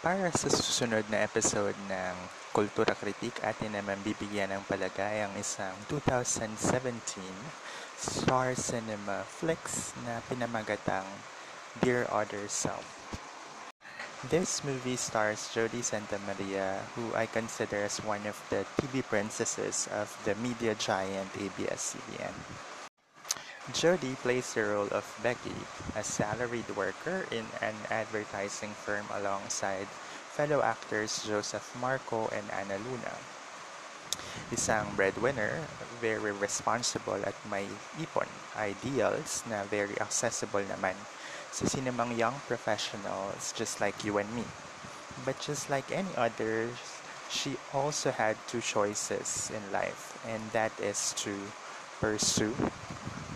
Para sa susunod na episode ng Kultura Kritik, atin naman bibigyan ng palagay ang isang 2017 Star Cinema Flicks na pinamagatang Dear Other Self. This movie stars Jodie Santa Maria, who I consider as one of the TV princesses of the media giant ABS-CBN. Jodie plays the role of Becky, a salaried worker in an advertising firm alongside fellow actors Joseph Marco and Ana Luna. Isang breadwinner, very responsible at may ipon, ideals na very accessible naman sa sinamang young professionals just like you and me. But just like any others, she also had two choices in life, and that is to pursue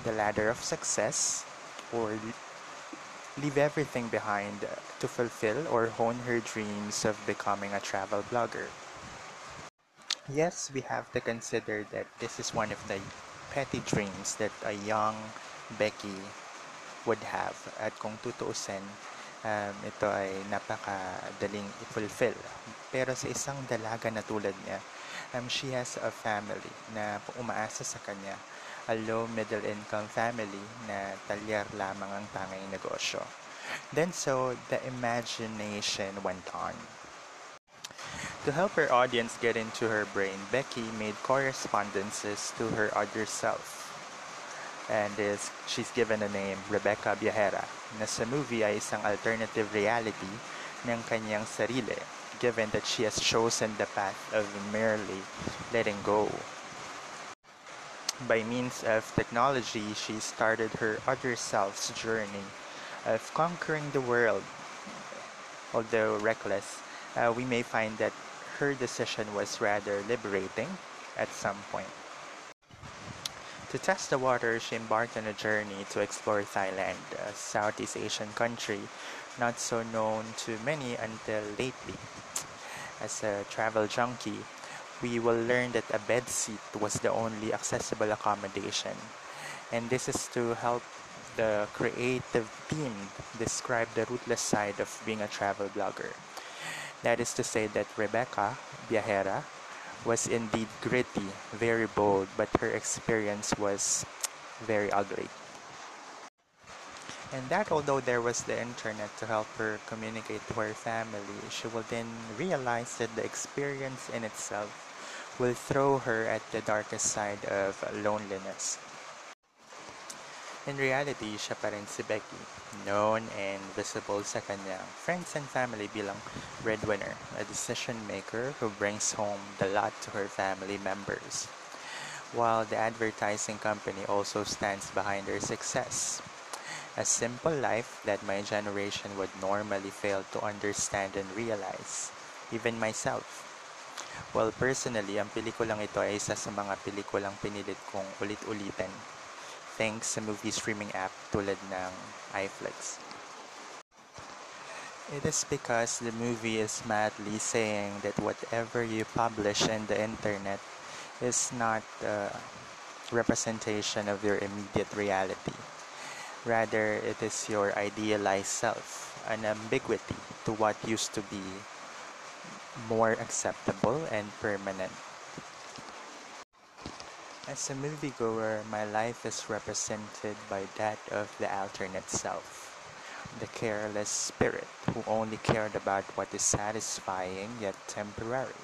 the ladder of success or leave everything behind to fulfill or hone her dreams of becoming a travel blogger. Yes, we have to consider that this is one of the petty dreams that a young Becky would have. At kung tutuusin, um, ito ay napakadaling i-fulfill. Pero sa isang dalaga na tulad niya, um, she has a family na umaasa sa kanya a low middle income family na talyar lamang ang tanging negosyo. Then so, the imagination went on. To help her audience get into her brain, Becky made correspondences to her other self. And is, she's given the name Rebecca Viajera, na sa movie ay isang alternative reality ng kanyang sarili, given that she has chosen the path of merely letting go by means of technology, she started her other self's journey of conquering the world. Although reckless, uh, we may find that her decision was rather liberating at some point. To test the water, she embarked on a journey to explore Thailand, a Southeast Asian country not so known to many until lately. As a travel junkie, we will learn that a bed seat was the only accessible accommodation. And this is to help the creative team describe the ruthless side of being a travel blogger. That is to say that Rebecca Viajera was indeed gritty, very bold, but her experience was very ugly. And that although there was the internet to help her communicate to her family, she will then realize that the experience in itself will throw her at the darkest side of loneliness. In reality, siya pa rin si Becky, known and visible sa kanyang friends and family bilang breadwinner, a decision maker who brings home the lot to her family members. While the advertising company also stands behind her success. A simple life that my generation would normally fail to understand and realize, even myself. Well, personally, ang pelikulang ito ay isa sa mga pelikulang pinilit kong ulit-ulitin thanks sa movie streaming app tulad ng iFlix. It is because the movie is madly saying that whatever you publish in the internet is not a representation of your immediate reality. Rather, it is your idealized self, an ambiguity to what used to be more acceptable and permanent. As a moviegoer, my life is represented by that of the alternate self, the careless spirit who only cared about what is satisfying yet temporary.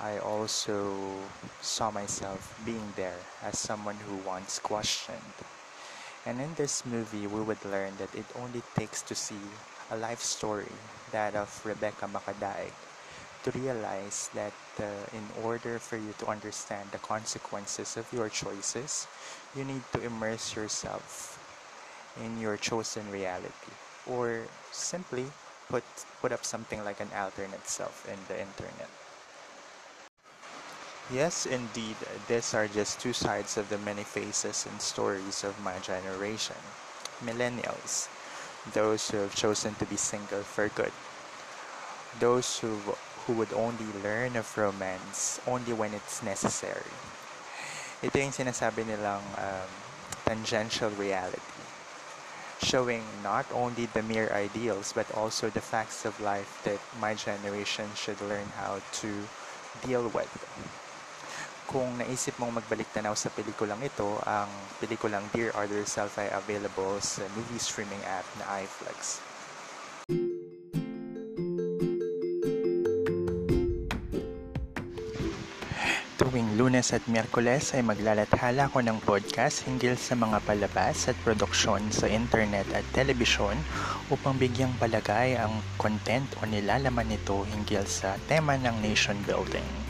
I also saw myself being there as someone who once questioned. And in this movie, we would learn that it only takes to see a life story, that of Rebecca Macadaeg, to realize that uh, in order for you to understand the consequences of your choices, you need to immerse yourself in your chosen reality, or simply put put up something like an alternate self in the internet. Yes, indeed, these are just two sides of the many faces and stories of my generation. Millennials, those who have chosen to be single for good, those who who would only learn of romance only when it's necessary. Ito yung sinasabi nilang um, tangential reality. showing not only the mere ideals but also the facts of life that my generation should learn how to deal with. Kung naisip mong magbalik tanaw sa pelikulang ito, ang pelikulang Dear Other Self ay available sa movie streaming app na iFlix. Tuwing lunes at miyerkules ay maglalathala ko ng podcast hinggil sa mga palabas at produksyon sa internet at telebisyon upang bigyang palagay ang content o nilalaman nito hinggil sa tema ng nation building.